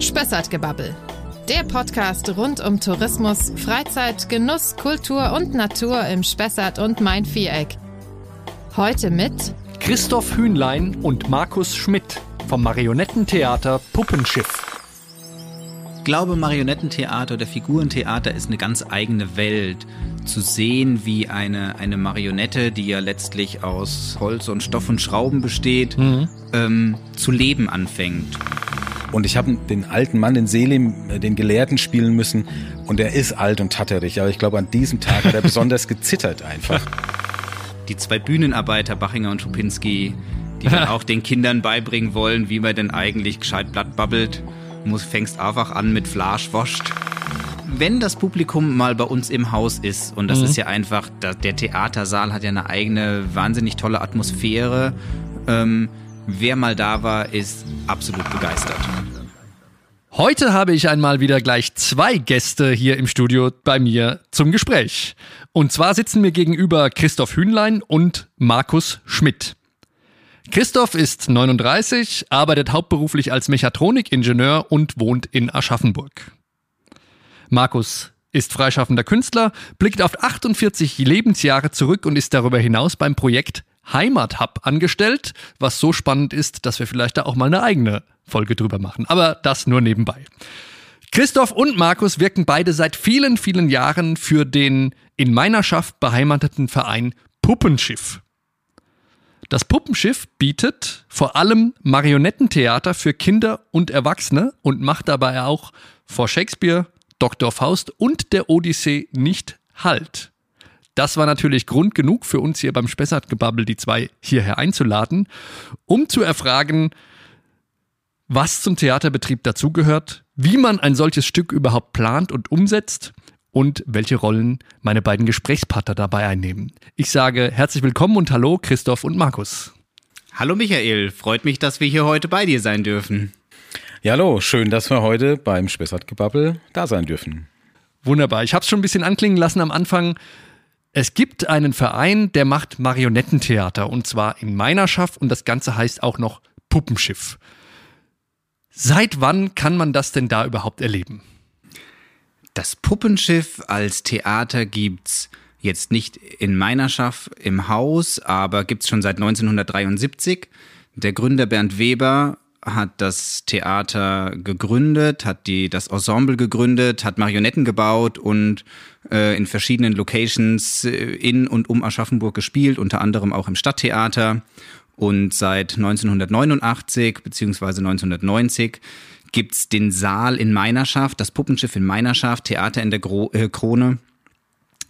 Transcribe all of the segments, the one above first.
Spessartgebabbel. Der Podcast rund um Tourismus, Freizeit, Genuss, Kultur und Natur im Spessart und Main-Viereck. Heute mit Christoph Hühnlein und Markus Schmidt vom Marionettentheater Puppenschiff. Ich glaube, Marionettentheater oder Figurentheater ist eine ganz eigene Welt. Zu sehen, wie eine, eine Marionette, die ja letztlich aus Holz und Stoff und Schrauben besteht, mhm. ähm, zu leben anfängt. Und ich habe den alten Mann, den Selim, äh, den Gelehrten spielen müssen. Und er ist alt und tatterig. Aber ich glaube, an diesem Tag hat er besonders gezittert einfach. Die zwei Bühnenarbeiter, Bachinger und Schupinski, die dann auch den Kindern beibringen wollen, wie man denn eigentlich gescheit Blatt babbelt. Muss, fängst einfach an mit Flasch wascht. Wenn das Publikum mal bei uns im Haus ist, und das mhm. ist ja einfach, der Theatersaal hat ja eine eigene, wahnsinnig tolle Atmosphäre. Ähm, wer mal da war, ist absolut begeistert. Heute habe ich einmal wieder gleich zwei Gäste hier im Studio bei mir zum Gespräch. Und zwar sitzen mir gegenüber Christoph Hühnlein und Markus Schmidt. Christoph ist 39, arbeitet hauptberuflich als Mechatronikingenieur und wohnt in Aschaffenburg. Markus ist freischaffender Künstler, blickt auf 48 Lebensjahre zurück und ist darüber hinaus beim Projekt Heimathub angestellt, was so spannend ist, dass wir vielleicht da auch mal eine eigene Folge drüber machen. Aber das nur nebenbei. Christoph und Markus wirken beide seit vielen, vielen Jahren für den in meiner Schaft beheimateten Verein Puppenschiff. Das Puppenschiff bietet vor allem Marionettentheater für Kinder und Erwachsene und macht dabei auch vor Shakespeare, Dr. Faust und der Odyssee nicht Halt. Das war natürlich Grund genug für uns hier beim Spessartgebabbel, die zwei hierher einzuladen, um zu erfragen, was zum Theaterbetrieb dazugehört, wie man ein solches Stück überhaupt plant und umsetzt und welche Rollen meine beiden Gesprächspartner dabei einnehmen. Ich sage herzlich willkommen und hallo Christoph und Markus. Hallo Michael, freut mich, dass wir hier heute bei dir sein dürfen. Ja, hallo, schön, dass wir heute beim Spessartgebabbel da sein dürfen. Wunderbar. Ich habe es schon ein bisschen anklingen lassen am Anfang. Es gibt einen Verein, der macht Marionettentheater und zwar in Meinerschaft und das Ganze heißt auch noch Puppenschiff. Seit wann kann man das denn da überhaupt erleben? Das Puppenschiff als Theater gibt's jetzt nicht in Meinerschaft im Haus, aber gibt's schon seit 1973. Der Gründer Bernd Weber hat das Theater gegründet, hat die, das Ensemble gegründet, hat Marionetten gebaut und äh, in verschiedenen Locations äh, in und um Aschaffenburg gespielt, unter anderem auch im Stadttheater. Und seit 1989 beziehungsweise 1990 gibt's den Saal in Meinerschaft, das Puppenschiff in Meinerschaft, Theater in der Gro äh, Krone,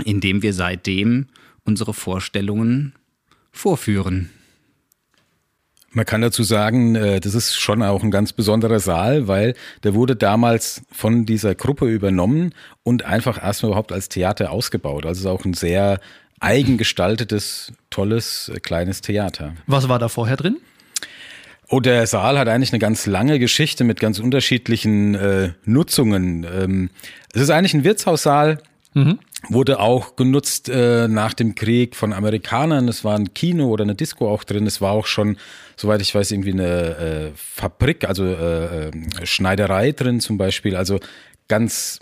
in dem wir seitdem unsere Vorstellungen vorführen. Man kann dazu sagen, äh, das ist schon auch ein ganz besonderer Saal, weil der wurde damals von dieser Gruppe übernommen und einfach erstmal überhaupt als Theater ausgebaut. Also es ist auch ein sehr eigengestaltetes, tolles, äh, kleines Theater. Was war da vorher drin? Oh, der Saal hat eigentlich eine ganz lange Geschichte mit ganz unterschiedlichen äh, Nutzungen. Ähm, es ist eigentlich ein Wirtshaussaal, mhm wurde auch genutzt äh, nach dem Krieg von Amerikanern. Es war ein Kino oder eine Disco auch drin. Es war auch schon, soweit ich weiß, irgendwie eine äh, Fabrik, also äh, äh, Schneiderei drin zum Beispiel. Also ganz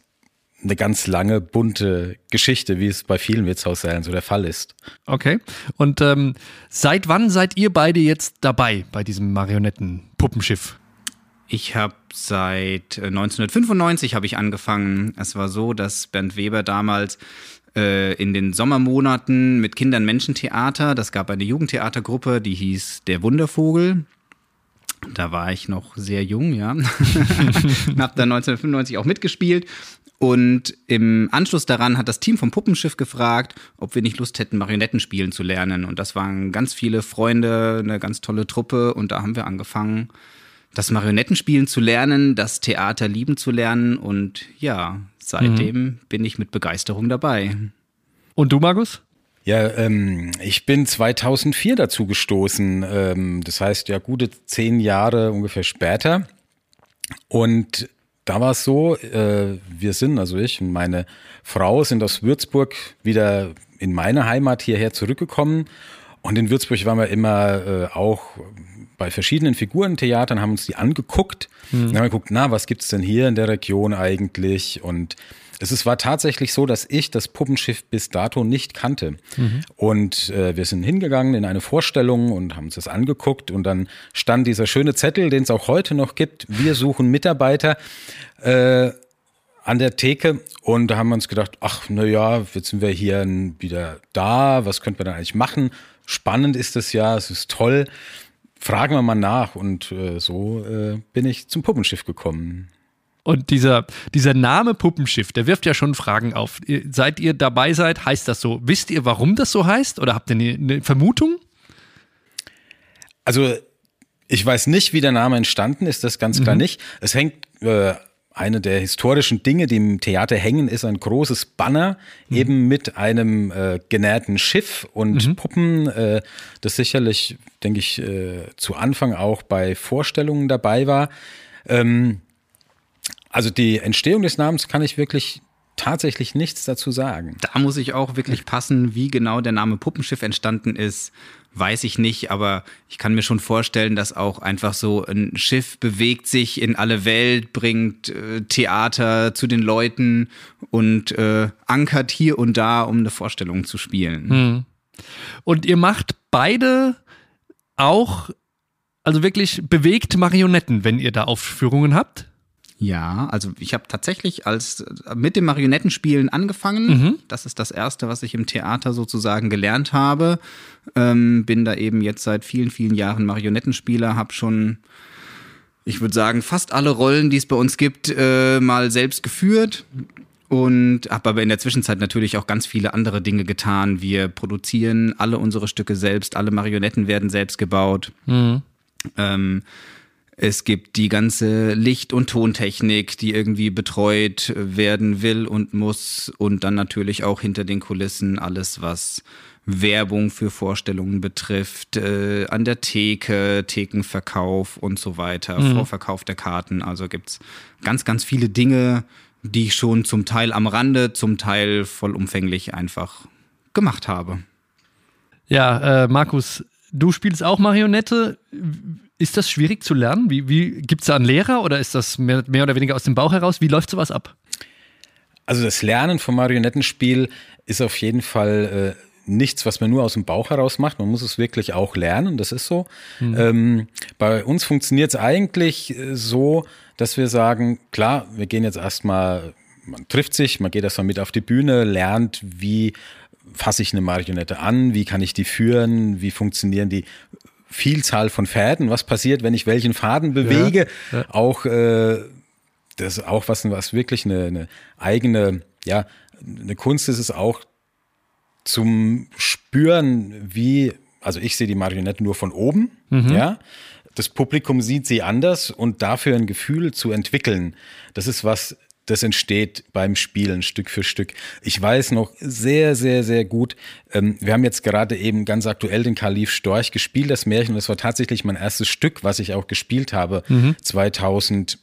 eine ganz lange bunte Geschichte, wie es bei vielen Wirtshaussälen so der Fall ist. Okay. Und ähm, seit wann seid ihr beide jetzt dabei bei diesem Marionetten-Puppenschiff? Ich habe seit 1995 äh, habe ich angefangen. Es war so, dass Bernd Weber damals äh, in den Sommermonaten mit Kindern Menschentheater, das gab eine Jugendtheatergruppe, die hieß Der Wundervogel. Da war ich noch sehr jung, ja. hab dann 1995 auch mitgespielt. Und im Anschluss daran hat das Team vom Puppenschiff gefragt, ob wir nicht Lust hätten, Marionetten spielen zu lernen. Und das waren ganz viele Freunde, eine ganz tolle Truppe. Und da haben wir angefangen, das Marionettenspielen zu lernen, das Theater lieben zu lernen und ja, seitdem mhm. bin ich mit Begeisterung dabei. Und du, Markus? Ja, ähm, ich bin 2004 dazu gestoßen. Ähm, das heißt ja gute zehn Jahre ungefähr später. Und da war es so, äh, wir sind, also ich und meine Frau sind aus Würzburg wieder in meine Heimat hierher zurückgekommen. Und in Würzburg waren wir immer äh, auch bei verschiedenen Figurentheatern, haben uns die angeguckt. Mhm. Dann haben wir geguckt, na, was gibt's denn hier in der Region eigentlich? Und es ist, war tatsächlich so, dass ich das Puppenschiff bis dato nicht kannte. Mhm. Und äh, wir sind hingegangen in eine Vorstellung und haben uns das angeguckt. Und dann stand dieser schöne Zettel, den es auch heute noch gibt. Wir suchen Mitarbeiter. Äh, an der Theke und da haben wir uns gedacht, ach, na ja, jetzt sind wir hier wieder da, was könnten wir da eigentlich machen? Spannend ist das ja, es ist toll. Fragen wir mal nach und äh, so äh, bin ich zum Puppenschiff gekommen. Und dieser, dieser Name Puppenschiff, der wirft ja schon Fragen auf. Seit ihr dabei seid, heißt das so. Wisst ihr, warum das so heißt? Oder habt ihr eine, eine Vermutung? Also, ich weiß nicht, wie der Name entstanden ist, das ganz klar mhm. nicht. Es hängt äh, eine der historischen Dinge, die im Theater hängen, ist ein großes Banner, mhm. eben mit einem äh, genähten Schiff und mhm. Puppen, äh, das sicherlich, denke ich, äh, zu Anfang auch bei Vorstellungen dabei war. Ähm, also die Entstehung des Namens kann ich wirklich tatsächlich nichts dazu sagen. Da muss ich auch wirklich passen, wie genau der Name Puppenschiff entstanden ist weiß ich nicht, aber ich kann mir schon vorstellen, dass auch einfach so ein Schiff bewegt sich in alle Welt, bringt äh, Theater zu den Leuten und äh, ankert hier und da, um eine Vorstellung zu spielen. Hm. Und ihr macht beide auch, also wirklich bewegt Marionetten, wenn ihr da Aufführungen habt? Ja, also ich habe tatsächlich als mit dem Marionettenspielen angefangen. Mhm. Das ist das erste, was ich im Theater sozusagen gelernt habe. Ähm, bin da eben jetzt seit vielen, vielen Jahren Marionettenspieler, habe schon, ich würde sagen, fast alle Rollen, die es bei uns gibt, äh, mal selbst geführt. Und habe aber in der Zwischenzeit natürlich auch ganz viele andere Dinge getan. Wir produzieren alle unsere Stücke selbst, alle Marionetten werden selbst gebaut. Mhm. Ähm, es gibt die ganze Licht- und Tontechnik, die irgendwie betreut werden will und muss. Und dann natürlich auch hinter den Kulissen alles, was Werbung für Vorstellungen betrifft, äh, an der Theke, Thekenverkauf und so weiter, mhm. Vorverkauf der Karten. Also gibt's ganz, ganz viele Dinge, die ich schon zum Teil am Rande, zum Teil vollumfänglich einfach gemacht habe. Ja, äh, Markus, du spielst auch Marionette. Ist das schwierig zu lernen? Wie, wie gibt es da einen Lehrer oder ist das mehr, mehr oder weniger aus dem Bauch heraus? Wie läuft sowas ab? Also das Lernen vom Marionettenspiel ist auf jeden Fall äh, nichts, was man nur aus dem Bauch heraus macht. Man muss es wirklich auch lernen, das ist so. Mhm. Ähm, bei uns funktioniert es eigentlich äh, so, dass wir sagen, klar, wir gehen jetzt erstmal, man trifft sich, man geht erstmal mit auf die Bühne, lernt, wie fasse ich eine Marionette an, wie kann ich die führen, wie funktionieren die Vielzahl von Fäden, was passiert, wenn ich welchen Faden bewege, ja, ja. auch äh, das ist auch was, was wirklich eine, eine eigene, ja, eine Kunst ist es auch zum Spüren, wie, also ich sehe die Marionette nur von oben, mhm. ja. Das Publikum sieht sie anders und dafür ein Gefühl zu entwickeln, das ist was, das entsteht beim Spielen Stück für Stück. Ich weiß noch sehr, sehr, sehr gut, ähm, wir haben jetzt gerade eben ganz aktuell den Kalif Storch gespielt, das Märchen. Das war tatsächlich mein erstes Stück, was ich auch gespielt habe, mhm. 2000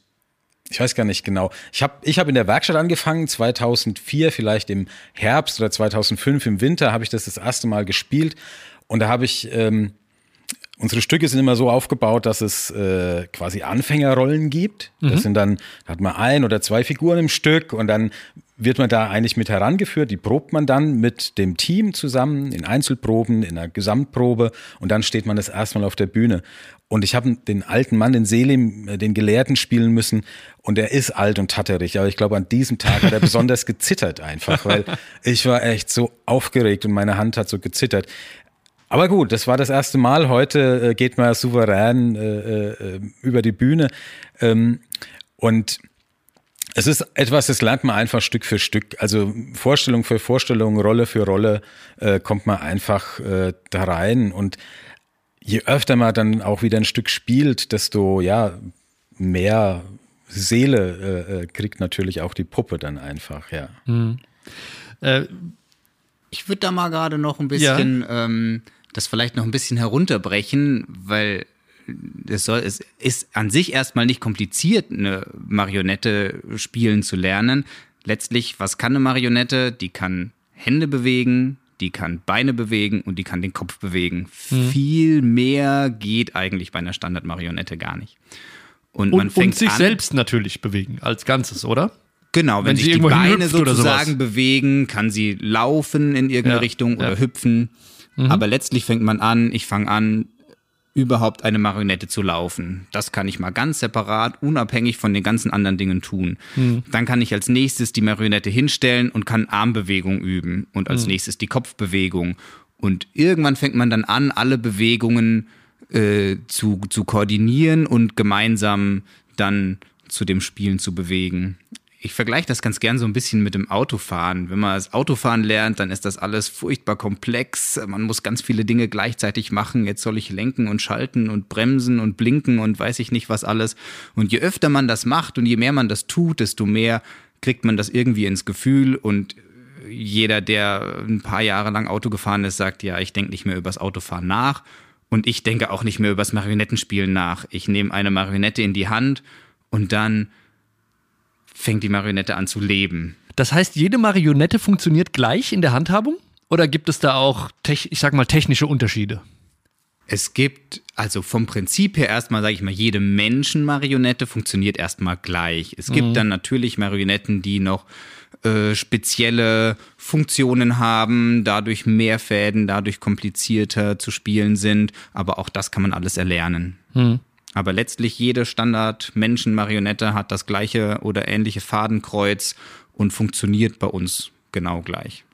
ich weiß gar nicht genau. Ich habe ich hab in der Werkstatt angefangen, 2004 vielleicht im Herbst oder 2005 im Winter habe ich das das erste Mal gespielt und da habe ich ähm, Unsere Stücke sind immer so aufgebaut, dass es äh, quasi Anfängerrollen gibt. Mhm. Das sind dann, da hat man ein oder zwei Figuren im Stück und dann wird man da eigentlich mit herangeführt. Die probt man dann mit dem Team zusammen in Einzelproben, in einer Gesamtprobe und dann steht man das erstmal auf der Bühne. Und ich habe den alten Mann, den Selim, äh, den Gelehrten spielen müssen und er ist alt und tatterig. Aber ich glaube, an diesem Tag hat er besonders gezittert einfach, weil ich war echt so aufgeregt und meine Hand hat so gezittert. Aber gut, das war das erste Mal. Heute äh, geht man souverän äh, äh, über die Bühne. Ähm, und es ist etwas, das lernt man einfach Stück für Stück. Also Vorstellung für Vorstellung, Rolle für Rolle äh, kommt man einfach äh, da rein. Und je öfter man dann auch wieder ein Stück spielt, desto ja mehr Seele äh, äh kriegt natürlich auch die Puppe dann einfach, ja. Mhm. ich würde da mal gerade noch ein bisschen ja. ähm, das vielleicht noch ein bisschen herunterbrechen, weil es, soll, es ist an sich erstmal nicht kompliziert, eine Marionette spielen zu lernen. Letztlich, was kann eine Marionette? Die kann Hände bewegen, die kann Beine bewegen und die kann den Kopf bewegen. Mhm. Viel mehr geht eigentlich bei einer Standardmarionette gar nicht. Und, man fängt und sich an, selbst natürlich bewegen als Ganzes, oder? Genau, wenn, wenn sich die Beine sozusagen bewegen, kann sie laufen in irgendeine ja, Richtung oder ja. hüpfen. Mhm. Aber letztlich fängt man an, ich fange an, überhaupt eine Marionette zu laufen. Das kann ich mal ganz separat, unabhängig von den ganzen anderen Dingen tun. Mhm. Dann kann ich als nächstes die Marionette hinstellen und kann Armbewegung üben und als mhm. nächstes die Kopfbewegung. Und irgendwann fängt man dann an, alle Bewegungen äh, zu, zu koordinieren und gemeinsam dann zu dem Spielen zu bewegen ich vergleiche das ganz gern so ein bisschen mit dem Autofahren. Wenn man das Autofahren lernt, dann ist das alles furchtbar komplex. Man muss ganz viele Dinge gleichzeitig machen. Jetzt soll ich lenken und schalten und bremsen und blinken und weiß ich nicht was alles. Und je öfter man das macht und je mehr man das tut, desto mehr kriegt man das irgendwie ins Gefühl und jeder, der ein paar Jahre lang Auto gefahren ist, sagt, ja, ich denke nicht mehr übers Autofahren nach. Und ich denke auch nicht mehr übers Marionettenspielen nach. Ich nehme eine Marionette in die Hand und dann fängt die Marionette an zu leben. Das heißt, jede Marionette funktioniert gleich in der Handhabung? Oder gibt es da auch, ich sag mal, technische Unterschiede? Es gibt also vom Prinzip her erstmal, sage ich mal, jede Menschenmarionette funktioniert erstmal gleich. Es gibt mhm. dann natürlich Marionetten, die noch äh, spezielle Funktionen haben, dadurch mehr Fäden, dadurch komplizierter zu spielen sind. Aber auch das kann man alles erlernen. Mhm. Aber letztlich jede Standard-Menschen-Marionette hat das gleiche oder ähnliche Fadenkreuz und funktioniert bei uns genau gleich.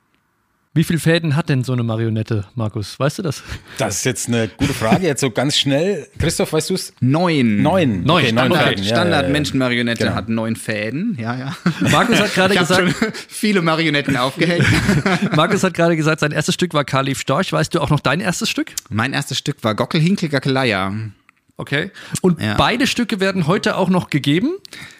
Wie viele Fäden hat denn so eine Marionette, Markus? Weißt du das? Das ist jetzt eine gute Frage. Jetzt so ganz schnell. Christoph, weißt du es? Neun. Neun. Neun. Okay, Standard, Fäden. Standard Menschenmarionette genau. hat neun Fäden. Ja, ja. Markus hat gerade gesagt. Schon viele Marionetten aufgehängt. Markus hat gerade gesagt, sein erstes Stück war Kalif Storch. Weißt du auch noch dein erstes Stück? Mein erstes Stück war Gockel Gackeleier. Okay. Und ja. beide Stücke werden heute auch noch gegeben?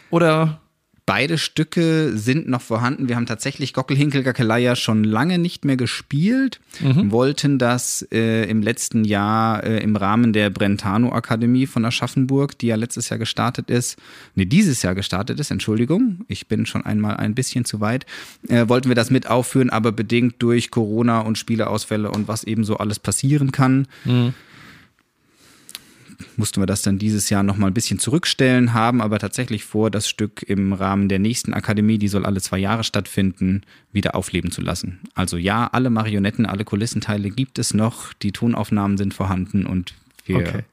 Oder? Beide Stücke sind noch vorhanden. Wir haben tatsächlich Gockelhinkelgackelei schon lange nicht mehr gespielt, mhm. wollten das äh, im letzten Jahr äh, im Rahmen der Brentano Akademie von Aschaffenburg, die ja letztes Jahr gestartet ist, nee, dieses Jahr gestartet ist, Entschuldigung, ich bin schon einmal ein bisschen zu weit, äh, wollten wir das mit aufführen, aber bedingt durch Corona und Spieleausfälle und was eben so alles passieren kann. Mhm mussten wir das dann dieses Jahr nochmal ein bisschen zurückstellen, haben aber tatsächlich vor, das Stück im Rahmen der nächsten Akademie, die soll alle zwei Jahre stattfinden, wieder aufleben zu lassen. Also ja, alle Marionetten, alle Kulissenteile gibt es noch, die Tonaufnahmen sind vorhanden und wir okay.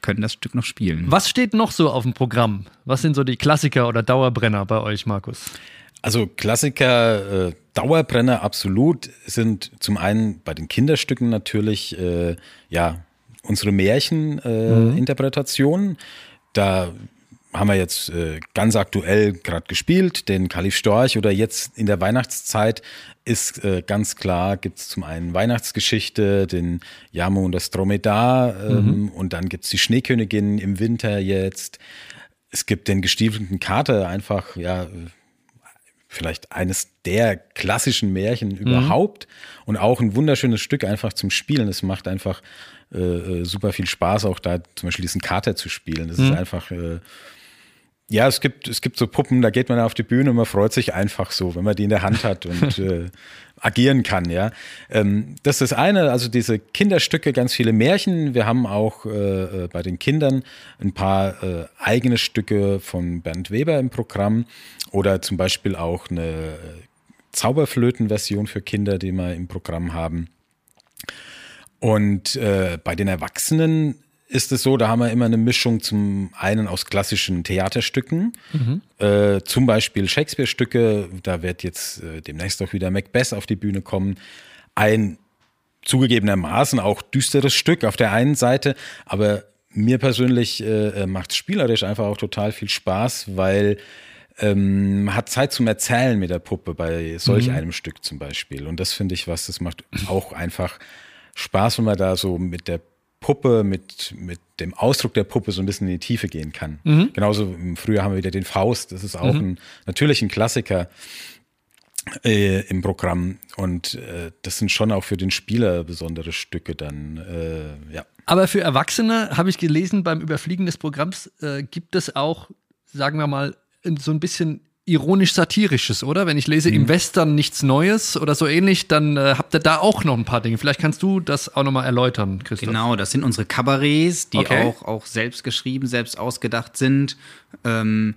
können das Stück noch spielen. Was steht noch so auf dem Programm? Was sind so die Klassiker oder Dauerbrenner bei euch, Markus? Also Klassiker, äh, Dauerbrenner absolut sind zum einen bei den Kinderstücken natürlich, äh, ja, unsere Märcheninterpretation. Äh, mhm. Da haben wir jetzt äh, ganz aktuell gerade gespielt, den Kalif Storch oder jetzt in der Weihnachtszeit ist äh, ganz klar, gibt es zum einen Weihnachtsgeschichte, den Jamo und das Dromedar ähm, mhm. und dann gibt es die Schneekönigin im Winter jetzt. Es gibt den gestiefelten Kater, einfach, ja, vielleicht eines der klassischen Märchen mhm. überhaupt und auch ein wunderschönes Stück einfach zum Spielen. Es macht einfach äh, äh, super viel Spaß, auch da zum Beispiel diesen Kater zu spielen. Das mhm. ist einfach, äh, ja, es gibt, es gibt so Puppen, da geht man auf die Bühne und man freut sich einfach so, wenn man die in der Hand hat und äh, agieren kann, ja. Ähm, das ist das eine, also diese Kinderstücke, ganz viele Märchen. Wir haben auch äh, äh, bei den Kindern ein paar äh, eigene Stücke von Bernd Weber im Programm oder zum Beispiel auch eine Zauberflöten-Version für Kinder, die wir im Programm haben. Und äh, bei den Erwachsenen ist es so, da haben wir immer eine Mischung zum einen aus klassischen Theaterstücken, mhm. äh, zum Beispiel Shakespeare-Stücke, da wird jetzt äh, demnächst auch wieder Macbeth auf die Bühne kommen. Ein zugegebenermaßen auch düsteres Stück auf der einen Seite, aber mir persönlich äh, macht es spielerisch einfach auch total viel Spaß, weil ähm, man hat Zeit zum Erzählen mit der Puppe bei solch mhm. einem Stück zum Beispiel. Und das finde ich was, das macht auch einfach Spaß, wenn man da so mit der Puppe, mit, mit dem Ausdruck der Puppe so ein bisschen in die Tiefe gehen kann. Mhm. Genauso im Frühjahr haben wir wieder den Faust. Das ist auch mhm. ein, natürlich ein Klassiker äh, im Programm. Und äh, das sind schon auch für den Spieler besondere Stücke dann, äh, ja. Aber für Erwachsene, habe ich gelesen, beim Überfliegen des Programms äh, gibt es auch, sagen wir mal, so ein bisschen ironisch-satirisches, oder? Wenn ich lese mhm. im Western nichts Neues oder so ähnlich, dann äh, habt ihr da auch noch ein paar Dinge. Vielleicht kannst du das auch nochmal erläutern, Christoph. Genau, das sind unsere Kabarets, die okay. auch, auch selbst geschrieben, selbst ausgedacht sind. Ähm,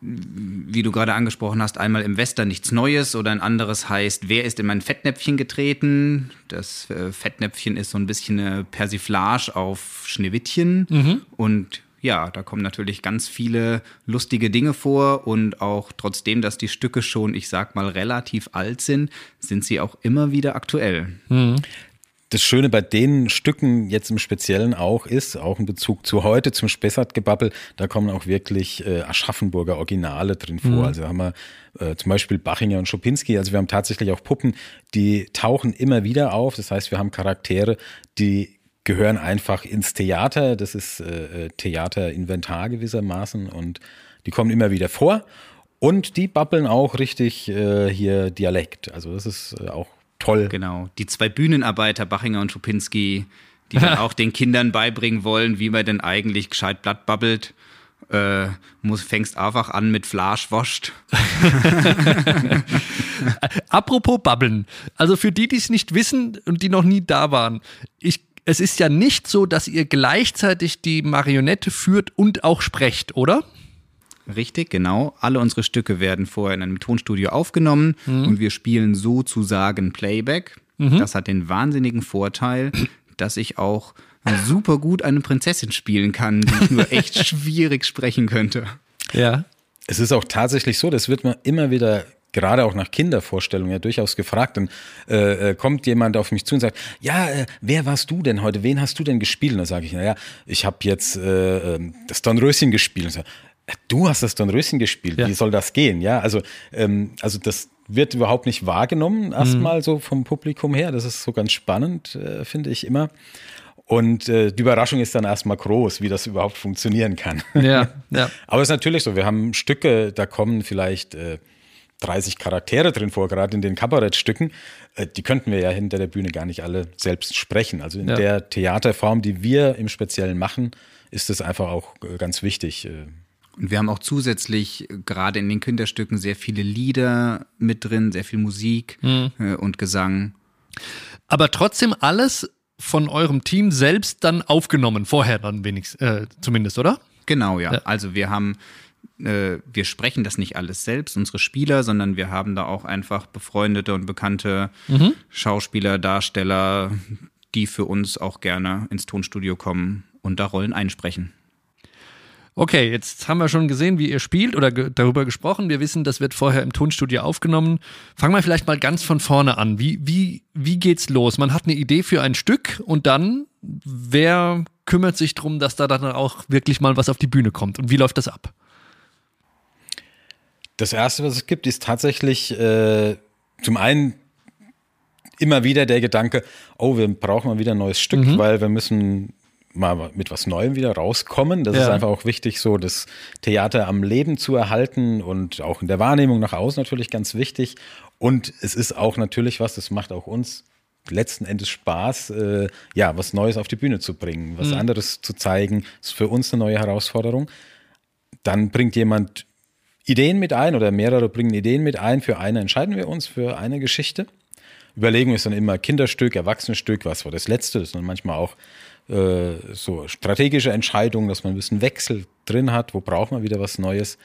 wie du gerade angesprochen hast, einmal im Western nichts Neues oder ein anderes heißt, wer ist in mein Fettnäpfchen getreten? Das äh, Fettnäpfchen ist so ein bisschen eine Persiflage auf Schneewittchen mhm. und ja, da kommen natürlich ganz viele lustige Dinge vor und auch trotzdem, dass die Stücke schon, ich sag mal, relativ alt sind, sind sie auch immer wieder aktuell. Mhm. Das Schöne bei den Stücken jetzt im Speziellen auch ist, auch in Bezug zu heute, zum Spessart-Gebabbel, da kommen auch wirklich äh, Aschaffenburger Originale drin vor. Mhm. Also haben wir äh, zum Beispiel Bachinger und Schopinski. Also wir haben tatsächlich auch Puppen, die tauchen immer wieder auf. Das heißt, wir haben Charaktere, die gehören einfach ins Theater. Das ist äh, äh, Theaterinventar gewissermaßen und die kommen immer wieder vor. Und die babbeln auch richtig äh, hier Dialekt. Also das ist äh, auch toll. Genau. Die zwei Bühnenarbeiter, Bachinger und Schupinski, die dann auch den Kindern beibringen wollen, wie man denn eigentlich gescheit Blatt babbelt. Äh, muss, fängst einfach an mit Flasch wascht. Apropos Babbeln. Also für die, die es nicht wissen und die noch nie da waren. Ich es ist ja nicht so, dass ihr gleichzeitig die Marionette führt und auch sprecht, oder? Richtig, genau. Alle unsere Stücke werden vorher in einem Tonstudio aufgenommen mhm. und wir spielen sozusagen Playback. Mhm. Das hat den wahnsinnigen Vorteil, dass ich auch super gut eine Prinzessin spielen kann, die ich nur echt schwierig sprechen könnte. Ja. Es ist auch tatsächlich so, das wird mir immer wieder gerade auch nach Kindervorstellungen ja durchaus gefragt. Dann äh, äh, kommt jemand auf mich zu und sagt, ja, äh, wer warst du denn heute? Wen hast du denn gespielt? Und dann sage ich, naja, ich habe jetzt äh, ähm, das Dornröschen gespielt. Und so, äh, du hast das Dornröschen gespielt. Ja. Wie soll das gehen? Ja, also, ähm, also das wird überhaupt nicht wahrgenommen, erstmal mhm. so vom Publikum her. Das ist so ganz spannend, äh, finde ich immer. Und äh, die Überraschung ist dann erstmal groß, wie das überhaupt funktionieren kann. Ja, ja. Aber es ist natürlich so, wir haben Stücke, da kommen vielleicht äh, 30 Charaktere drin vor, gerade in den Kabarettstücken. Äh, die könnten wir ja hinter der Bühne gar nicht alle selbst sprechen. Also in ja. der Theaterform, die wir im Speziellen machen, ist es einfach auch äh, ganz wichtig. Äh. Und wir haben auch zusätzlich gerade in den Kinderstücken sehr viele Lieder mit drin, sehr viel Musik mhm. und Gesang. Aber trotzdem alles von eurem Team selbst dann aufgenommen, vorher dann wenigstens, äh, zumindest, oder? Genau, ja. ja. Also wir haben äh, wir sprechen das nicht alles selbst, unsere Spieler, sondern wir haben da auch einfach befreundete und bekannte mhm. Schauspieler, Darsteller, die für uns auch gerne ins Tonstudio kommen und da Rollen einsprechen. Okay, jetzt haben wir schon gesehen, wie ihr spielt oder ge darüber gesprochen. Wir wissen, das wird vorher im Tonstudio aufgenommen. Fangen wir vielleicht mal ganz von vorne an. Wie, wie, wie geht's los? Man hat eine Idee für ein Stück und dann, wer kümmert sich darum, dass da dann auch wirklich mal was auf die Bühne kommt? Und wie läuft das ab? Das erste, was es gibt, ist tatsächlich äh, zum einen immer wieder der Gedanke, oh, wir brauchen mal wieder ein neues Stück, mhm. weil wir müssen mal mit was Neuem wieder rauskommen. Das ja. ist einfach auch wichtig, so das Theater am Leben zu erhalten und auch in der Wahrnehmung nach außen natürlich ganz wichtig. Und es ist auch natürlich was, das macht auch uns letzten Endes Spaß, äh, ja, was Neues auf die Bühne zu bringen, was mhm. anderes zu zeigen. Das ist für uns eine neue Herausforderung. Dann bringt jemand Ideen mit ein oder mehrere bringen Ideen mit ein. Für eine entscheiden wir uns für eine Geschichte. Überlegen ist dann immer Kinderstück, Erwachsenenstück, was war das letzte. Das sind manchmal auch äh, so strategische Entscheidungen, dass man ein bisschen Wechsel drin hat. Wo braucht man wieder was Neues?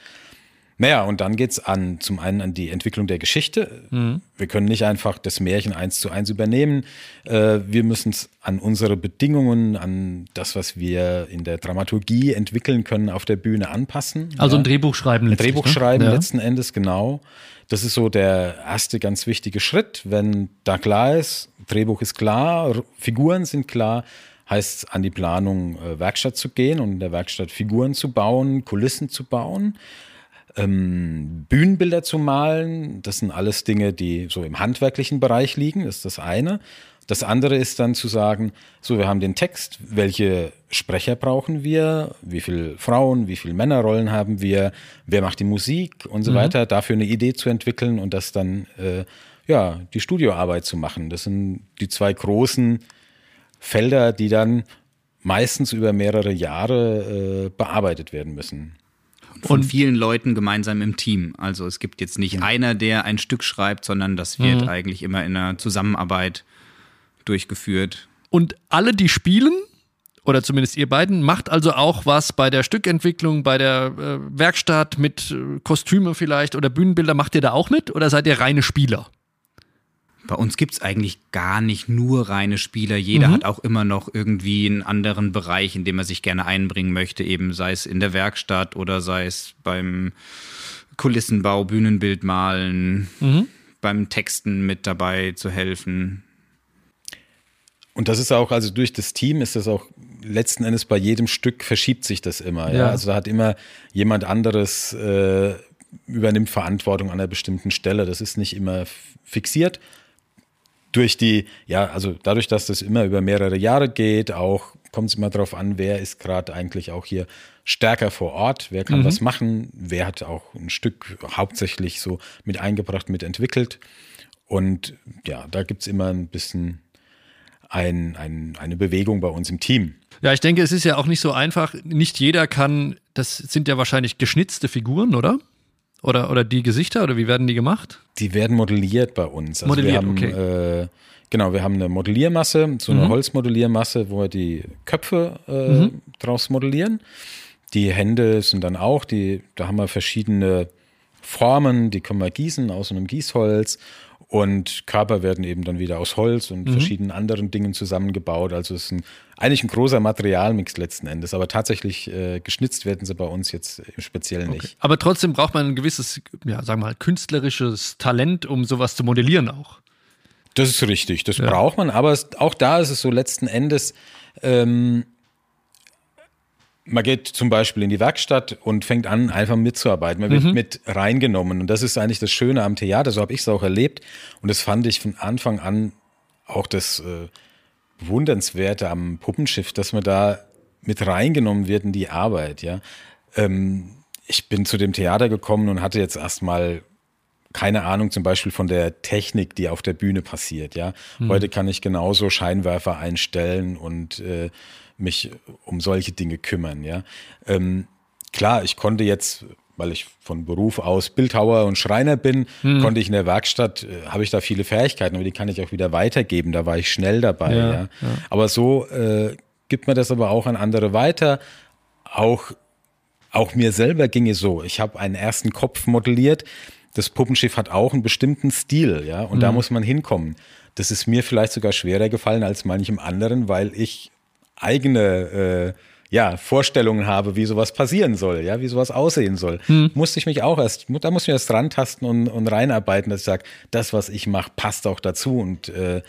Naja, und dann geht's an, zum einen an die Entwicklung der Geschichte. Mhm. Wir können nicht einfach das Märchen eins zu eins übernehmen. Äh, wir müssen es an unsere Bedingungen, an das, was wir in der Dramaturgie entwickeln können, auf der Bühne anpassen. Also ja. ein Drehbuch schreiben. Ein Drehbuch ne? schreiben ja. letzten Endes, genau. Das ist so der erste ganz wichtige Schritt. Wenn da klar ist, Drehbuch ist klar, Figuren sind klar, heißt es an die Planung äh, Werkstatt zu gehen und in der Werkstatt Figuren zu bauen, Kulissen zu bauen ähm, Bühnenbilder zu malen. Das sind alles Dinge, die so im handwerklichen Bereich liegen, ist das eine. Das andere ist dann zu sagen, so, wir haben den Text, welche Sprecher brauchen wir, wie viele Frauen, wie viele Männerrollen haben wir, wer macht die Musik und so mhm. weiter, dafür eine Idee zu entwickeln und das dann, äh, ja, die Studioarbeit zu machen. Das sind die zwei großen Felder, die dann meistens über mehrere Jahre äh, bearbeitet werden müssen. Von Und- vielen Leuten gemeinsam im Team. Also es gibt jetzt nicht einer, der ein Stück schreibt, sondern das wird eigentlich immer in einer Zusammenarbeit durchgeführt. Und alle, die spielen, oder zumindest ihr beiden, macht also auch was bei der Stückentwicklung, bei der äh, Werkstatt mit äh, Kostüme vielleicht oder Bühnenbilder. Macht ihr da auch mit oder seid ihr reine Spieler? Bei uns gibt es eigentlich gar nicht nur reine Spieler. Jeder hat auch immer noch irgendwie einen anderen Bereich, in dem er sich gerne einbringen möchte, eben sei es in der Werkstatt oder sei es beim Kulissenbau, Bühnenbild malen, beim Texten mit dabei zu helfen. Und das ist auch, also durch das Team ist das auch letzten Endes bei jedem Stück verschiebt sich das immer. Ja? Ja. Also da hat immer jemand anderes äh, übernimmt Verantwortung an einer bestimmten Stelle. Das ist nicht immer fixiert. Durch die, ja, also dadurch, dass das immer über mehrere Jahre geht, auch kommt es immer darauf an, wer ist gerade eigentlich auch hier stärker vor Ort, wer kann was machen, wer hat auch ein Stück hauptsächlich so mit eingebracht, mit entwickelt. Und ja, da gibt es immer ein bisschen ein, ein, eine Bewegung bei uns im Team. Ja, ich denke, es ist ja auch nicht so einfach. Nicht jeder kann, das sind ja wahrscheinlich geschnitzte Figuren, oder? Oder, oder die Gesichter, oder wie werden die gemacht? Die werden modelliert bei uns. Also Modelliert, wir haben, okay. äh, genau, wir haben eine Modelliermasse, so eine Holzmodelliermasse, wo wir die Köpfe äh, draus modellieren. Die Hände sind dann auch, die, da haben wir verschiedene Formen, die können wir gießen aus einem Gießholz. Und Körper werden eben dann wieder aus Holz und verschiedenen anderen Dingen zusammengebaut. Also es ist ein, eigentlich ein großer Materialmix letzten Endes. Aber tatsächlich äh, geschnitzt werden sie bei uns jetzt im Speziellen nicht. Aber trotzdem braucht man ein gewisses, ja, sagen wir mal, künstlerisches Talent, um sowas zu modellieren auch. Das ist richtig, das braucht man, aber auch da ist es so letzten Endes, ähm, man geht zum Beispiel in die Werkstatt und fängt an, einfach mitzuarbeiten. Man wird mit reingenommen. Und das ist eigentlich das Schöne am Theater, so habe ich es auch erlebt. Und das fand ich von Anfang an auch das äh, Bewundernswerte am Puppenschiff, dass man da mit reingenommen wird in die Arbeit, ja. Ähm, ich bin zu dem Theater gekommen und hatte jetzt erstmal keine Ahnung zum Beispiel von der Technik, die auf der Bühne passiert. Ja, heute kann ich genauso Scheinwerfer einstellen und äh, mich um solche Dinge kümmern. Ja, ähm, klar, ich konnte jetzt, weil ich von Beruf aus Bildhauer und Schreiner bin, konnte ich in der Werkstatt äh, habe ich da viele Fähigkeiten, aber die kann ich auch wieder weitergeben. Da war ich schnell dabei. Ja, Ja, aber so äh, gibt man das aber auch an andere weiter. Auch auch mir selber ging es so. Ich habe einen ersten Kopf modelliert. Das Puppenschiff hat auch einen bestimmten Stil, ja, und da muss man hinkommen. Das ist mir vielleicht sogar schwerer gefallen als manchem anderen, weil ich eigene äh, ja, Vorstellungen habe, wie sowas passieren soll, ja, wie sowas aussehen soll. Musste ich mich auch erst, da muss ich erst rantasten und, und reinarbeiten, dass ich sage, das, was ich mache, passt auch dazu und äh,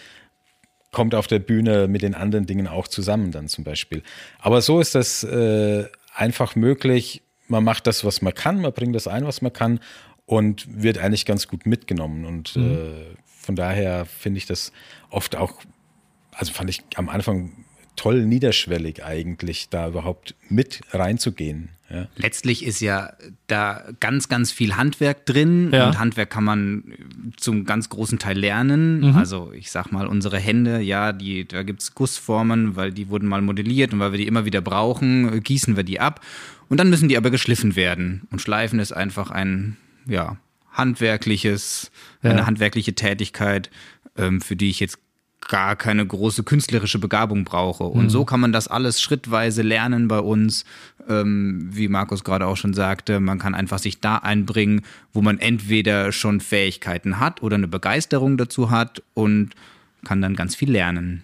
kommt auf der Bühne mit den anderen Dingen auch zusammen dann zum Beispiel. Aber so ist das äh, einfach möglich. Man macht das, was man kann, man bringt das ein, was man kann und wird eigentlich ganz gut mitgenommen. Und äh, von daher finde ich das oft auch, also fand ich am Anfang toll niederschwellig eigentlich, da überhaupt mit reinzugehen. Ja. Letztlich ist ja da ganz, ganz viel Handwerk drin Ja. und Handwerk kann man zum ganz großen Teil lernen. Also ich sag mal, unsere Hände, ja, die, da gibt es Gussformen, weil die wurden mal modelliert und weil wir die immer wieder brauchen, gießen wir die ab. Und dann müssen die aber geschliffen werden. Und Schleifen ist einfach ein, ja, handwerkliches, eine Ja. handwerkliche Tätigkeit, ähm, für die ich jetzt gar keine große künstlerische Begabung brauche. Und so kann man das alles schrittweise lernen bei uns. Ähm, wie Markus gerade auch schon sagte, man kann einfach sich da einbringen, wo man entweder schon Fähigkeiten hat oder eine Begeisterung dazu hat und kann dann ganz viel lernen.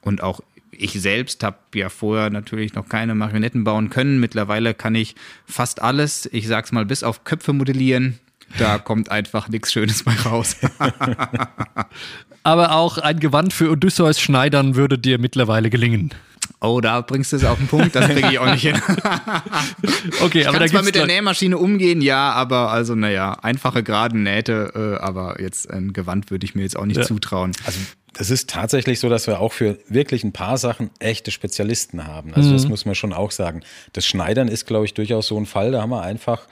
Und auch ich selbst habe ja vorher natürlich noch keine Marionetten bauen können. Mittlerweile kann ich fast alles, ich sag's mal, bis auf Köpfe modellieren. Da kommt einfach nichts Schönes bei raus. Aber auch ein Gewand für Odysseus schneidern würde dir mittlerweile gelingen. Oh, da bringst du es auf den Punkt, das kriege ich auch nicht hin. Okay, Ich aber kann da zwar mit der Nähmaschine umgehen, ja, aber also naja, einfache geraden Nähte, äh, aber jetzt ein Gewand würde ich mir jetzt auch nicht zutrauen. Also das ist tatsächlich so, dass wir auch für wirklich ein paar Sachen echte Spezialisten haben. Also das muss man schon auch sagen. Das Schneidern ist, glaube ich, durchaus so ein Fall. Da haben wir einfach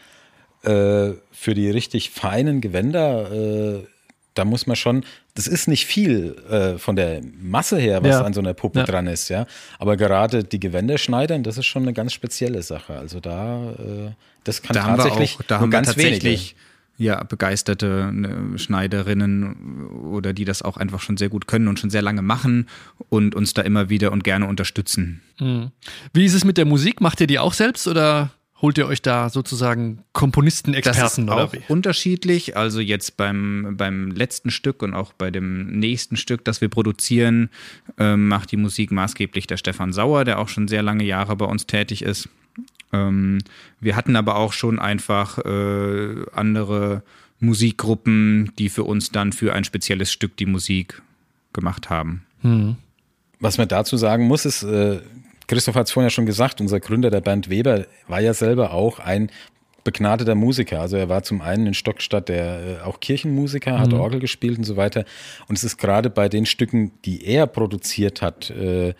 äh, für die richtig feinen Gewänder äh, da muss man schon, das ist nicht viel äh, von der Masse her, was ja. an so einer Puppe ja. dran ist, ja. Aber gerade die Gewänder schneidern, das ist schon eine ganz spezielle Sache. Also da, äh, das kann da tatsächlich haben wir auch, da haben ganz wir tatsächlich ja, begeisterte ne, Schneiderinnen oder die das auch einfach schon sehr gut können und schon sehr lange machen und uns da immer wieder und gerne unterstützen. Mhm. Wie ist es mit der Musik? Macht ihr die auch selbst oder holt ihr euch da sozusagen Komponisten-Experten? Ist auch wie? unterschiedlich. Also jetzt beim, beim letzten Stück und auch bei dem nächsten Stück, das wir produzieren, äh, macht die Musik maßgeblich der Stefan Sauer, der auch schon sehr lange Jahre bei uns tätig ist. Ähm, wir hatten aber auch schon einfach äh, andere Musikgruppen, die für uns dann für ein spezielles Stück die Musik gemacht haben. Hm. Was man dazu sagen muss, ist, äh, Christoph hat es vorhin ja schon gesagt, unser Gründer der Band Weber war ja selber auch ein begnadeter Musiker. Also er war zum einen in Stockstadt der äh, auch Kirchenmusiker, hat mhm. Orgel gespielt und so weiter. Und es ist gerade bei den Stücken, die er produziert hat, äh,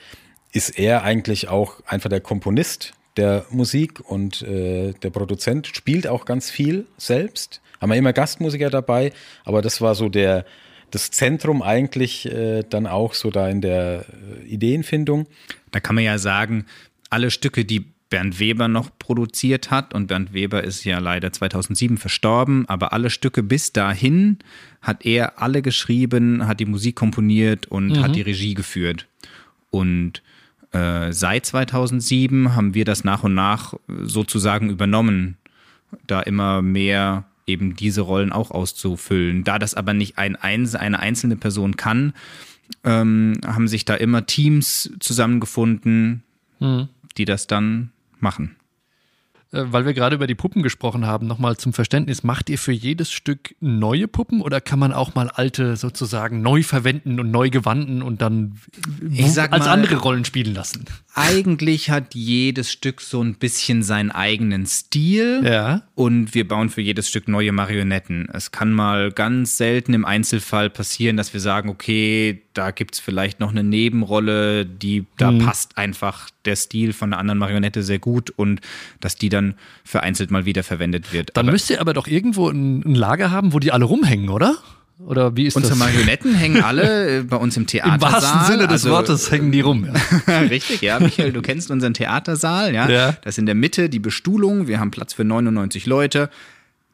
ist er eigentlich auch einfach der Komponist der Musik und äh, der Produzent spielt auch ganz viel selbst. Haben wir immer Gastmusiker dabei, aber das war so der das Zentrum eigentlich äh, dann auch so da in der äh, Ideenfindung. Da kann man ja sagen, alle Stücke, die Bernd Weber noch produziert hat, und Bernd Weber ist ja leider 2007 verstorben, aber alle Stücke bis dahin hat er alle geschrieben, hat die Musik komponiert und mhm. hat die Regie geführt. Und äh, seit 2007 haben wir das nach und nach sozusagen übernommen, da immer mehr eben diese Rollen auch auszufüllen. Da das aber nicht ein, eine einzelne Person kann, ähm, haben sich da immer Teams zusammengefunden, mhm. die das dann machen. Äh, weil wir gerade über die Puppen gesprochen haben, nochmal zum Verständnis, macht ihr für jedes Stück neue Puppen oder kann man auch mal alte sozusagen neu verwenden und neu gewanden und dann als mal, andere Rollen spielen lassen? Eigentlich hat jedes Stück so ein bisschen seinen eigenen Stil ja. und wir bauen für jedes Stück neue Marionetten. Es kann mal ganz selten im Einzelfall passieren, dass wir sagen, okay, da gibt es vielleicht noch eine Nebenrolle, die da mhm. passt einfach der Stil von einer anderen Marionette sehr gut und dass die dann vereinzelt mal wieder verwendet wird. Dann aber müsst ihr aber doch irgendwo ein, ein Lager haben, wo die alle rumhängen, oder? Oder wie ist Unsere das? Marionetten hängen alle äh, bei uns im Theatersaal. Im wahrsten Sinne des also, Wortes hängen die rum. Ja. Richtig, ja. Michael, du kennst unseren Theatersaal, ja? ja. Das ist in der Mitte die Bestuhlung. Wir haben Platz für 99 Leute.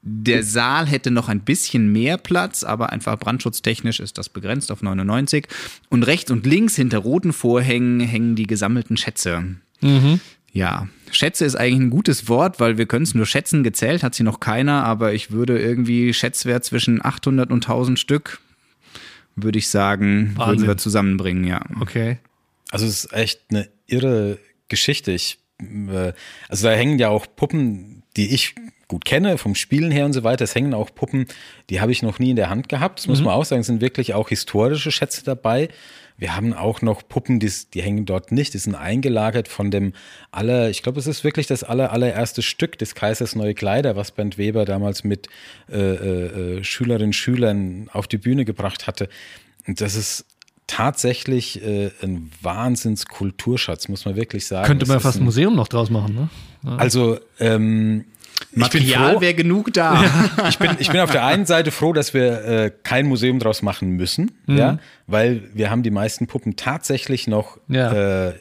Der Saal hätte noch ein bisschen mehr Platz, aber einfach brandschutztechnisch ist das begrenzt auf 99. Und rechts und links hinter roten Vorhängen hängen die gesammelten Schätze. Mhm. Ja, Schätze ist eigentlich ein gutes Wort, weil wir können es nur schätzen. Gezählt hat sie noch keiner, aber ich würde irgendwie Schätzwert zwischen 800 und 1000 Stück, würde ich sagen, Wahnsinn. würden wir zusammenbringen, ja. Okay. Also es ist echt eine irre Geschichte. Ich, äh, also da hängen ja auch Puppen, die ich gut kenne, vom Spielen her und so weiter. Es hängen auch Puppen, die habe ich noch nie in der Hand gehabt. Das mhm. muss man auch sagen, es sind wirklich auch historische Schätze dabei. Wir haben auch noch Puppen, die, die hängen dort nicht, die sind eingelagert von dem aller, ich glaube, es ist wirklich das aller, allererste Stück des Kaisers Neue Kleider, was Bernd Weber damals mit äh, äh, äh Schülerinnen und Schülern auf die Bühne gebracht hatte. Und das ist tatsächlich äh, ein Wahnsinnskulturschatz, muss man wirklich sagen. Könnte man fast ein Museum noch draus machen, ne? Ja. Also ähm, Material wäre genug da. Ja, ich, bin, ich bin auf der einen Seite froh, dass wir äh, kein Museum draus machen müssen, mhm. ja, weil wir haben die meisten Puppen tatsächlich noch ja. äh,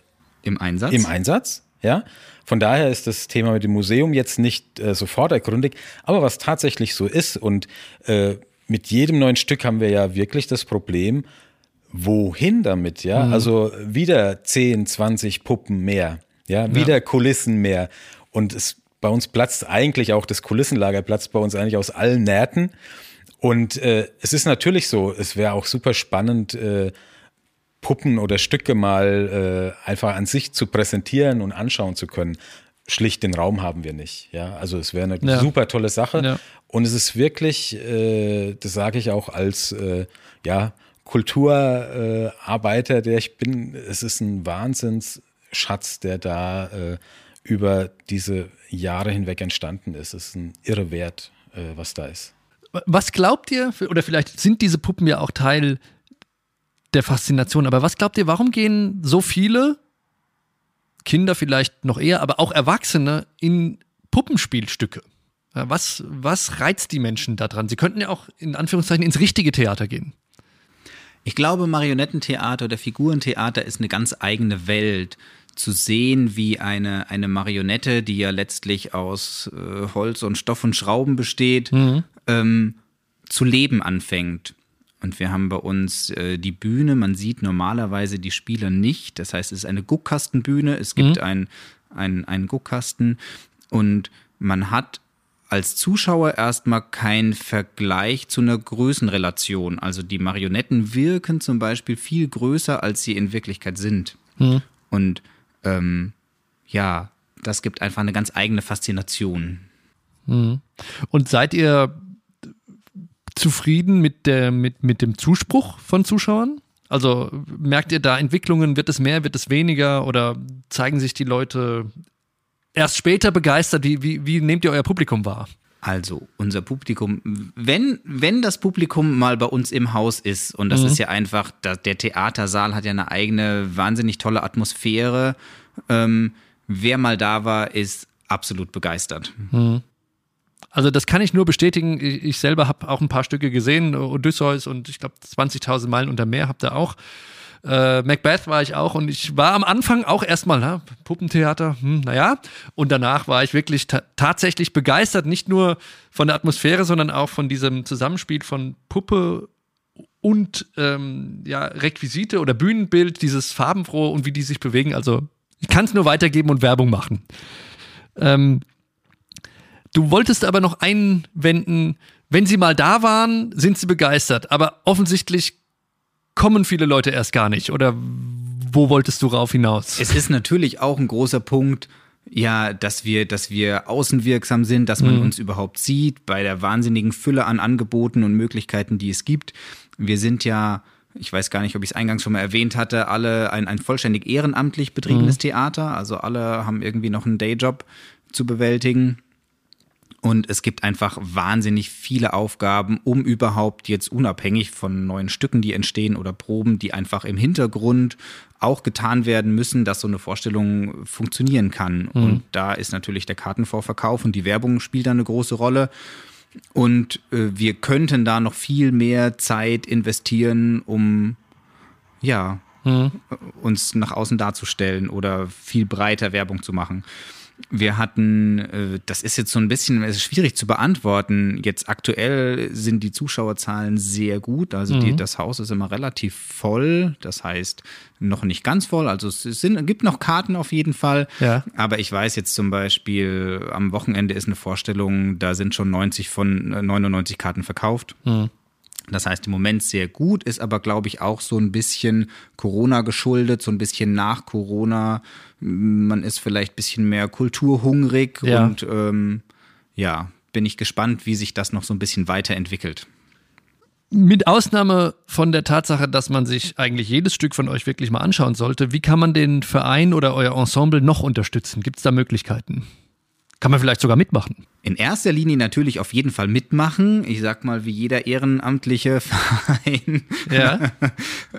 im Einsatz. Im Einsatz, ja. Von daher ist das Thema mit dem Museum jetzt nicht äh, so vordergründig, aber was tatsächlich so ist und äh, mit jedem neuen Stück haben wir ja wirklich das Problem, wohin damit, ja? Mhm. Also wieder 10, 20 Puppen mehr, ja, wieder ja. Kulissen mehr. Und es bei uns platzt eigentlich auch das Kulissenlager, platzt bei uns eigentlich aus allen Nähten. Und äh, es ist natürlich so, es wäre auch super spannend, äh, Puppen oder Stücke mal äh, einfach an sich zu präsentieren und anschauen zu können. Schlicht den Raum haben wir nicht. Ja, also es wäre eine ja. super tolle Sache. Ja. Und es ist wirklich, äh, das sage ich auch als äh, ja Kulturarbeiter, der ich bin. Es ist ein Wahnsinnsschatz, der da äh, über diese Jahre hinweg entstanden ist. Es ist ein irre Wert, äh, was da ist. Was glaubt ihr, oder vielleicht sind diese Puppen ja auch Teil der Faszination, aber was glaubt ihr, warum gehen so viele Kinder vielleicht noch eher, aber auch Erwachsene in Puppenspielstücke? Was, was reizt die Menschen daran? Sie könnten ja auch in Anführungszeichen ins richtige Theater gehen. Ich glaube, Marionettentheater oder Figurentheater ist eine ganz eigene Welt. Zu sehen, wie eine, eine Marionette, die ja letztlich aus äh, Holz und Stoff und Schrauben besteht, mhm. ähm, zu leben anfängt. Und wir haben bei uns äh, die Bühne. Man sieht normalerweise die Spieler nicht. Das heißt, es ist eine Guckkastenbühne. Es gibt mhm. einen, einen, einen Guckkasten. Und man hat als Zuschauer erstmal kein Vergleich zu einer Größenrelation. Also die Marionetten wirken zum Beispiel viel größer, als sie in Wirklichkeit sind. Mhm. Und ähm, ja, das gibt einfach eine ganz eigene Faszination. Mhm. Und seid ihr zufrieden mit, der, mit, mit dem Zuspruch von Zuschauern? Also merkt ihr da Entwicklungen? Wird es mehr, wird es weniger? Oder zeigen sich die Leute erst später begeistert? Wie, wie, wie nehmt ihr euer Publikum wahr? Also, unser Publikum, wenn, wenn das Publikum mal bei uns im Haus ist, und das mhm. ist ja einfach, der Theatersaal hat ja eine eigene, wahnsinnig tolle Atmosphäre. Ähm, wer mal da war, ist absolut begeistert. Mhm. Also das kann ich nur bestätigen. Ich selber habe auch ein paar Stücke gesehen, Odysseus und ich glaube 20.000 Meilen unter Meer habt ihr auch. Äh, Macbeth war ich auch und ich war am Anfang auch erstmal, na, Puppentheater, hm, naja. Und danach war ich wirklich ta tatsächlich begeistert, nicht nur von der Atmosphäre, sondern auch von diesem Zusammenspiel von Puppe und ähm, ja, Requisite oder Bühnenbild, dieses farbenfrohe und wie die sich bewegen. Also ich kann es nur weitergeben und Werbung machen. Ähm, Du wolltest aber noch einwenden, wenn sie mal da waren, sind sie begeistert. Aber offensichtlich kommen viele Leute erst gar nicht. Oder wo wolltest du rauf hinaus? Es ist natürlich auch ein großer Punkt, ja, dass wir, dass wir außenwirksam sind, dass man mhm. uns überhaupt sieht, bei der wahnsinnigen Fülle an Angeboten und Möglichkeiten, die es gibt. Wir sind ja, ich weiß gar nicht, ob ich es eingangs schon mal erwähnt hatte, alle ein, ein vollständig ehrenamtlich betriebenes mhm. Theater. Also alle haben irgendwie noch einen Dayjob zu bewältigen. Und es gibt einfach wahnsinnig viele Aufgaben, um überhaupt jetzt unabhängig von neuen Stücken, die entstehen oder Proben, die einfach im Hintergrund auch getan werden müssen, dass so eine Vorstellung funktionieren kann. Mhm. Und da ist natürlich der Kartenvorverkauf und die Werbung spielt da eine große Rolle. Und äh, wir könnten da noch viel mehr Zeit investieren, um ja, mhm. uns nach außen darzustellen oder viel breiter Werbung zu machen. Wir hatten, äh, das ist jetzt so ein bisschen ist schwierig zu beantworten. Jetzt aktuell sind die Zuschauerzahlen sehr gut. Also mhm. die, das Haus ist immer relativ voll. Das heißt, noch nicht ganz voll. Also es sind, gibt noch Karten auf jeden Fall. Ja. Aber ich weiß jetzt zum Beispiel, am Wochenende ist eine Vorstellung, da sind schon 90 von 99 Karten verkauft. Mhm. Das heißt, im Moment sehr gut, ist aber, glaube ich, auch so ein bisschen Corona geschuldet, so ein bisschen nach Corona. Man ist vielleicht ein bisschen mehr kulturhungrig ja. und ähm, ja, bin ich gespannt, wie sich das noch so ein bisschen weiterentwickelt. Mit Ausnahme von der Tatsache, dass man sich eigentlich jedes Stück von euch wirklich mal anschauen sollte, wie kann man den Verein oder euer Ensemble noch unterstützen? Gibt es da Möglichkeiten? Kann man vielleicht sogar mitmachen? In erster Linie natürlich auf jeden Fall mitmachen. Ich sag mal, wie jeder ehrenamtliche Verein ja.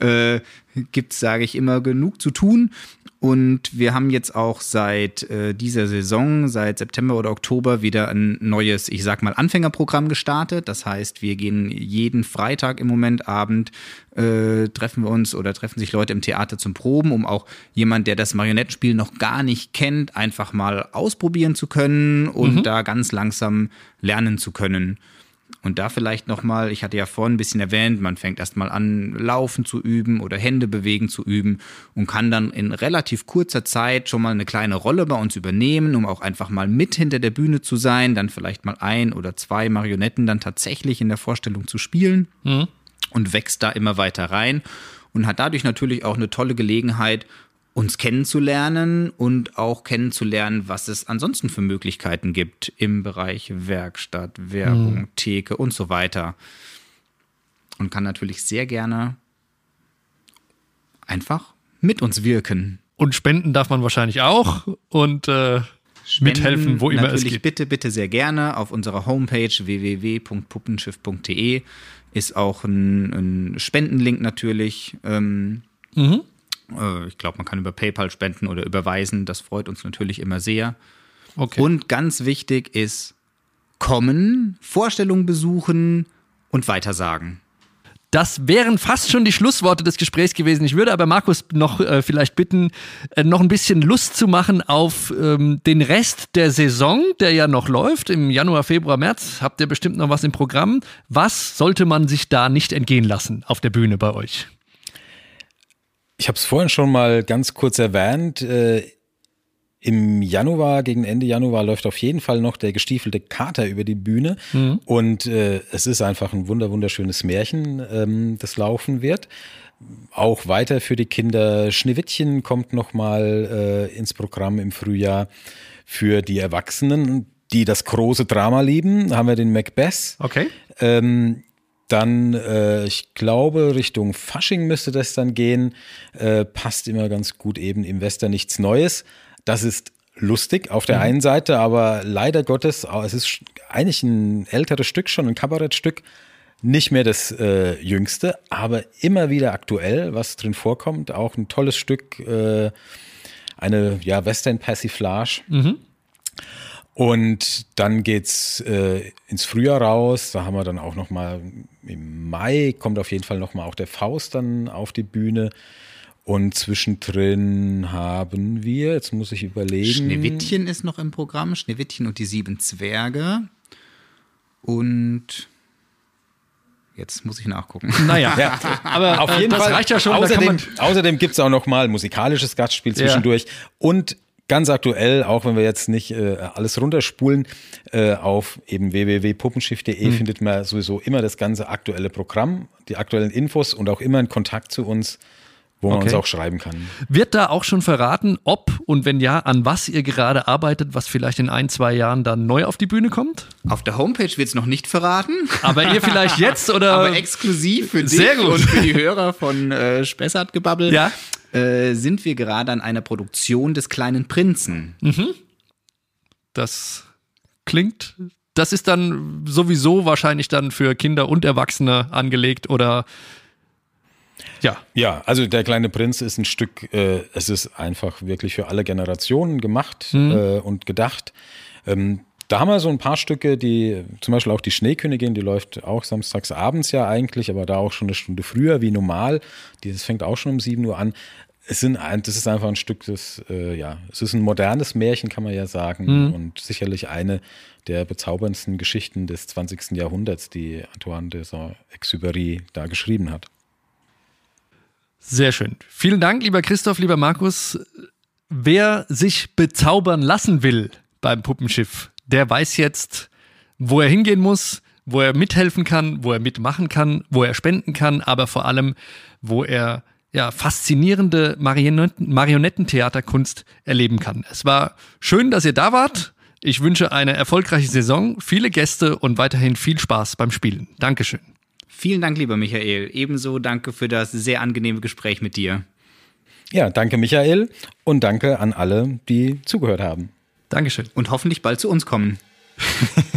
äh, gibt es, sage ich immer, genug zu tun. Und wir haben jetzt auch seit äh, dieser Saison, seit September oder Oktober, wieder ein neues, ich sag mal, Anfängerprogramm gestartet. Das heißt, wir gehen jeden Freitag im Moment Abend, äh, treffen wir uns oder treffen sich Leute im Theater zum Proben, um auch jemand, der das Marionettenspiel noch gar nicht kennt, einfach mal ausprobieren zu können und mhm. da ganz langsam lernen zu können. Und da vielleicht nochmal, ich hatte ja vorhin ein bisschen erwähnt, man fängt erstmal an, Laufen zu üben oder Hände bewegen zu üben und kann dann in relativ kurzer Zeit schon mal eine kleine Rolle bei uns übernehmen, um auch einfach mal mit hinter der Bühne zu sein, dann vielleicht mal ein oder zwei Marionetten dann tatsächlich in der Vorstellung zu spielen mhm. und wächst da immer weiter rein und hat dadurch natürlich auch eine tolle Gelegenheit, uns kennenzulernen und auch kennenzulernen, was es ansonsten für Möglichkeiten gibt im Bereich Werkstatt, Werbung, mhm. Theke und so weiter. Und kann natürlich sehr gerne einfach mit uns wirken. Und spenden darf man wahrscheinlich auch und äh, mithelfen, wo immer es geht. Bitte, bitte sehr gerne auf unserer Homepage www.puppenschiff.de ist auch ein, ein Spendenlink natürlich. Ähm, mhm. Äh, ich glaube, man kann über PayPal spenden oder überweisen. Das freut uns natürlich immer sehr. Okay. Und ganz wichtig ist, kommen, Vorstellungen besuchen und weitersagen. Das wären fast schon die Schlussworte des Gesprächs gewesen. Ich würde aber Markus noch äh, vielleicht bitten, äh, noch ein bisschen Lust zu machen auf ähm, den Rest der Saison, der ja noch läuft. Im Januar, Februar, März habt ihr bestimmt noch was im Programm. Was sollte man sich da nicht entgehen lassen auf der Bühne bei euch? Ich habe es vorhin schon mal ganz kurz erwähnt. Äh, im Januar, gegen Ende Januar, läuft auf jeden Fall noch der gestiefelte Kater über die Bühne. Mhm. Und äh, es ist einfach ein wunder wunderschönes Märchen, ähm, das laufen wird. Auch weiter für die Kinder. Schneewittchen kommt nochmal äh, ins Programm im Frühjahr. Für die Erwachsenen, die das große Drama lieben, haben wir den Macbeth. Okay. Ähm, dann, äh, ich glaube, Richtung Fasching müsste das dann gehen. Äh, passt immer ganz gut eben im Western nichts Neues. Das ist lustig auf der mhm. einen Seite, aber leider Gottes, es ist eigentlich ein älteres Stück, schon ein Kabarettstück, nicht mehr das äh, jüngste, aber immer wieder aktuell, was drin vorkommt. Auch ein tolles Stück, äh, eine ja, Western-Persiflage. Mhm. Und dann geht's äh, ins Frühjahr raus. Da haben wir dann auch noch mal im Mai kommt auf jeden Fall noch mal auch der Faust dann auf die Bühne. Und zwischendrin haben wir, jetzt muss ich überlegen. Schneewittchen ist noch im Programm, Schneewittchen und die sieben Zwerge. Und Jetzt muss ich nachgucken. Naja, ja, aber auf jeden das Fall reicht ja schon. Außerdem, außerdem gibt es auch noch mal ein musikalisches Gastspiel zwischendurch. Ja. Und ganz aktuell, auch wenn wir jetzt nicht äh, alles runterspulen, äh, auf eben www.puppenschiff.de mhm. findet man sowieso immer das ganze aktuelle Programm, die aktuellen Infos und auch immer einen Kontakt zu uns wo man okay. uns auch schreiben kann. Wird da auch schon verraten, ob und wenn ja, an was ihr gerade arbeitet, was vielleicht in ein, zwei Jahren dann neu auf die Bühne kommt? Auf der Homepage wird es noch nicht verraten. Aber ihr vielleicht jetzt oder? Aber exklusiv für dich und für die Hörer von äh, Spessart gebabbelt. Ja. Äh, sind wir gerade an einer Produktion des kleinen Prinzen. Mhm. Das klingt das ist dann sowieso wahrscheinlich dann für Kinder und Erwachsene angelegt oder ja. Ja, also der kleine Prinz ist ein Stück, äh, es ist einfach wirklich für alle Generationen gemacht mhm. äh, und gedacht. Ähm, da haben wir so ein paar Stücke, die, zum Beispiel auch die Schneekönigin, die läuft auch samstags abends ja eigentlich, aber da auch schon eine Stunde früher wie normal. Das fängt auch schon um 7 Uhr an. Es sind, das ist einfach ein Stück, das, äh, ja, es ist ein modernes Märchen, kann man ja sagen, mhm. und sicherlich eine der bezauberndsten Geschichten des 20. Jahrhunderts, die Antoine de Saint-Exupéry da geschrieben hat. Sehr schön. Vielen Dank, lieber Christoph, lieber Markus. Wer sich bezaubern lassen will beim Puppenschiff, der weiß jetzt, wo er hingehen muss, wo er mithelfen kann, wo er mitmachen kann, wo er spenden kann, aber vor allem, wo er ja, faszinierende Marionettentheaterkunst erleben kann. Es war schön, dass ihr da wart. Ich wünsche eine erfolgreiche Saison, viele Gäste und weiterhin viel Spaß beim Spielen. Dankeschön. Vielen Dank, lieber Michael. Ebenso danke für das sehr angenehme Gespräch mit dir. Ja, danke, Michael. Und danke an alle, die zugehört haben. Dankeschön. Und hoffentlich bald zu uns kommen.